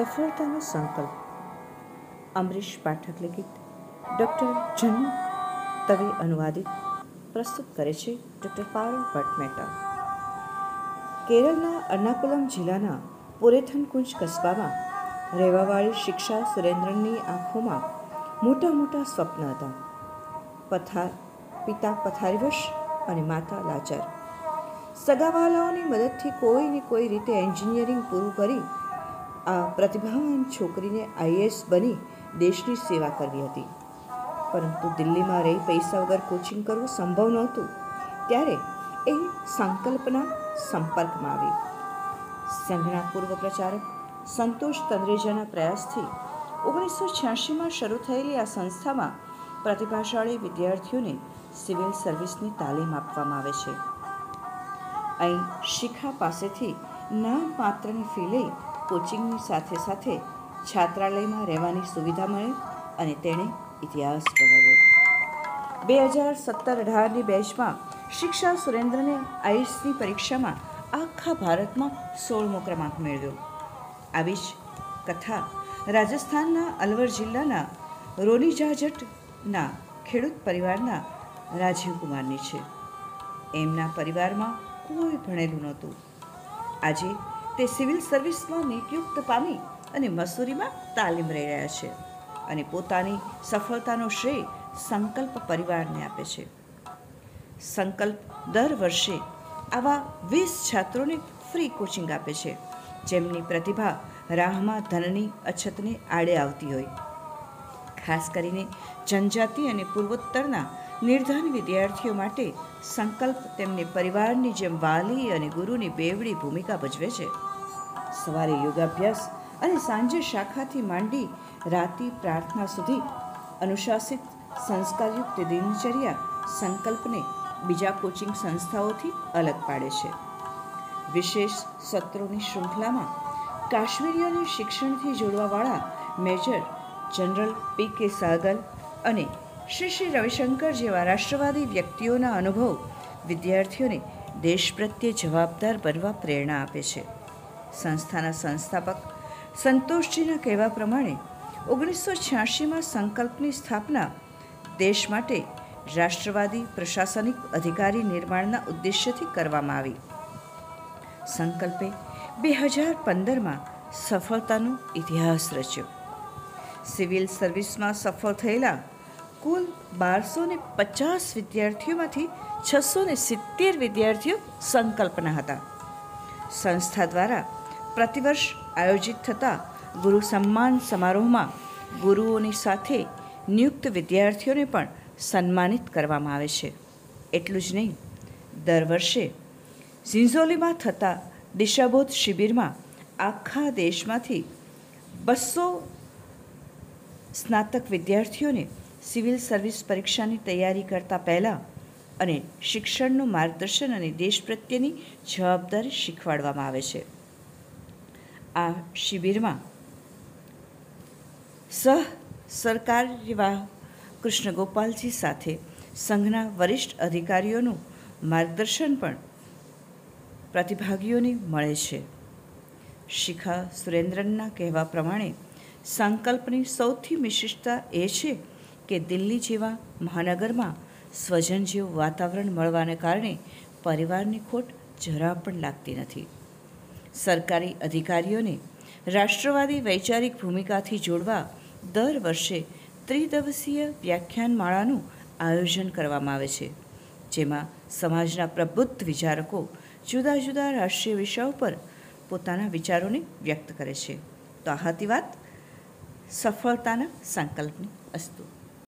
સફળતાનો સંકલ્પ. અમરીશ પાઠક લિખિત ડૉક્ટર જન્મ તવે અનુવાદિત પ્રસ્તુત કરે છે ડૉક્ટર પારુલ ભટ્ટ મહેતા કેરળના અર્નાકુલમ જિલ્લાના પુરેથનકુંજ કસ્બામાં રહેવાવાળી શિક્ષા સુરેન્દ્રનની આંખોમાં મોટા મોટા સ્વપ્ન હતા. પથાર, પિતા પથારીવશ અને માતા લાચાર. સગાવાલાઓની મદદથી કોઈ ને કોઈ રીતે એન્જિનિયરિંગ પૂરું કરી આ પ્રતિભાવાન છોકરીને આઈએસ બની દેશની સેવા કરવી હતી. પરંતુ દિલ્હીમાં રહી પૈસા વગર કોચિંગ કરવું સંભવ નહોતું. ત્યારે એ સંકલ્પના સંપર્કમાં આવી. સંઘના પૂર્વ પ્રચારક સંતોષ તંદ્રેજાના પ્રયાસથી ઓગણીસો છ્યાસીમાં શરૂ થયેલી આ સંસ્થામાં પ્રતિભાશાળી વિદ્યાર્થીઓને સિવિલ સર્વિસની તાલીમ આપવામાં આવે છે. અહીં શિખા પાસેથી નામ માત્રની ફી લઈ કોચિંગની સાથે સાથે છાત્રાલયમાં રહેવાની સુવિધા મળી અને તેણે ઇતિહાસ બનાવ્યો. બે હજાર સત્તર અઢારની બેચમાં શિક્ષા સુરેન્દ્રને આઈએસની પરીક્ષામાં આખા ભારતમાં સોળમો ક્રમાંક મેળવ્યો. આવી જ કથા રાજસ્થાનના અલવર જિલ્લાના રોલીજાજટના ખેડૂત પરિવારના રાજીવ કુમારની છે. એમના પરિવારમાં કોઈ ભણેલું નહોતું. આજે તે સિવિલ સર્વિસમાં નિયુક્ત પામી અને મસૂરીમાં તાલીમ રહી રહ્યા છે અને પોતાની સફળતાનો શ્રેય સંકલ્પ પરિવારને આપે છે. સંકલ્પ દર વર્ષે આવા વીસ છાત્રોને ફ્રી કોચિંગ આપે છે, જેમની પ્રતિભા રાહમાં ધનની અછતને આડે આવતી હોય. ખાસ કરીને જનજાતિ અને પૂર્વોત્તરના નિર્ધન વિદ્યાર્થીઓ માટે સંકલ્પ તેમને પરિવારની જેમ વાલી અને ગુરુની બેવડી ભૂમિકા ભજવે છે. સવારે યોગાભ્યાસ અને સાંજે શાખાથી માંડી રાતિ પ્રાર્થના સુધી અનુશાસિત સંસ્કારયુક્ત દિનચર્યા સંકલ્પને બીજા કોચિંગ સંસ્થાઓથી અલગ પાડે છે. વિશેષ સત્રોની શૃંખલામાં કાશ્મીરીઓને શિક્ષણથી જોડવાવાળા મેજર જનરલ પી કે સાગલ અને શ્રી શ્રી રવિશંકર જેવા રાષ્ટ્રવાદી વ્યક્તિઓના અનુભવ વિદ્યાર્થીઓને દેશ પ્રત્યે જવાબદાર બનવા પ્રેરણા આપે છે. સંસ્થાના સંસ્થાપક સંતોષજીના કહેવા પ્રમાણે, ઓગણીસો છ્યાસીમાં સંકલ્પની સ્થાપના દેશ માટે રાષ્ટ્રવાદી પ્રશાસનિક અધિકારી નિર્માણના ઉદ્દેશ્યથી કરવામાં આવી. સંકલ્પે બે હજાર પંદરમાં સફળતાનો ઇતિહાસ રચ્યો. સિવિલ સર્વિસમાં સફળ થયેલા કુલ બારસો ને પચાસ વિદ્યાર્થીઓમાંથી છસો ને સિત્તેર વિદ્યાર્થીઓ સંકલ્પના હતા. સંસ્થા દ્વારા પ્રતિવર્ષ આયોજિત થતા ગુરુ સન્માન સમારોહમાં ગુરુઓની સાથે નિયુક્ત વિદ્યાર્થીઓને પણ સન્માનિત કરવામાં આવે છે. એટલું જ નહીં, દર વર્ષે ઝિંઝોલીમાં થતા દિશાબોધ શિબિરમાં આખા દેશમાંથી બસો સ્નાતક વિદ્યાર્થીઓને સિવિલ સર્વિસ પરીક્ષાની તૈયારી કરતા પહેલાં અને શિક્ષણનું માર્ગદર્શન અને દેશ પ્રત્યેની જવાબદારી શીખવાડવામાં આવે છે. આ શિબિરમાં સહ સરકારવાહ કૃષ્ણ ગોપાલજી સાથે સંઘના વરિષ્ઠ અધિકારીઓનું માર્ગદર્શન પણ પ્રતિભાગીઓને મળે છે. શિખા સુરેન્દ્રનના કહેવા પ્રમાણે સંકલ્પની સૌથી વિશિષ્ટતા એ છે કે દિલ્હી જેવા મહાનગરમાં સ્વજન જેવું વાતાવરણ મળવાને કારણે પરિવારની ખોટ જરા પણ લાગતી નથી. સરકારી અધિકારીઓને રાષ્ટ્રવાદી વૈચારિક ભૂમિકાથી જોડવા દર વર્ષે ત્રિદિવસીય વ્યાખ્યાનમાળાનું આયોજન કરવામાં આવે છે, જેમાં સમાજના પ્રબુદ્ધ વિચારકો જુદા જુદા રાષ્ટ્રીય વિષયો પર પોતાના વિચારોને વ્યક્ત કરે છે. તો આ હતી વાત. સફળતાના સંકલ્પની અસ્તુ